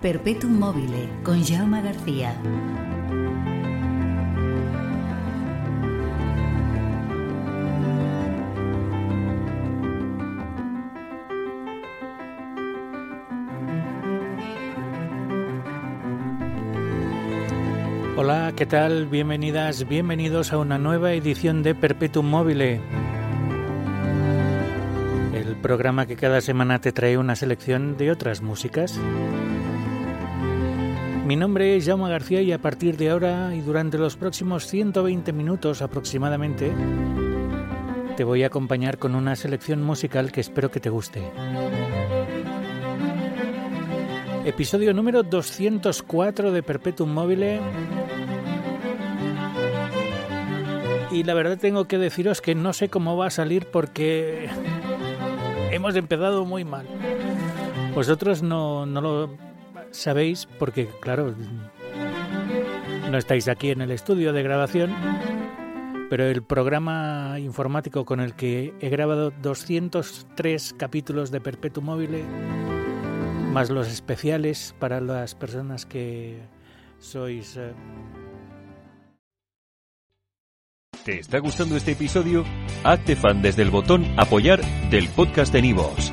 Perpetuum mobile con Jaume García. Hola, ¿qué tal? Bienvenidas, bienvenidos a una nueva edición de Perpetuum Mobile. El programa que cada semana te trae una selección de otras músicas. Mi nombre es Jaume García y a partir de ahora y durante los próximos 120 minutos aproximadamente te voy a acompañar con una selección musical que espero que te guste. Episodio número 204 de Perpetuum Mobile. Y la verdad tengo que deciros que no sé cómo va a salir porque hemos empezado muy mal. Vosotros no, no lo sabéis porque, claro, no estáis aquí en el estudio de grabación, pero el programa informático con el que he grabado 203 capítulos de Perpetuum Mobile más los especiales para las personas que sois... Eh... ¿Te está gustando este episodio? Hazte fan desde el botón apoyar del podcast de Nivos.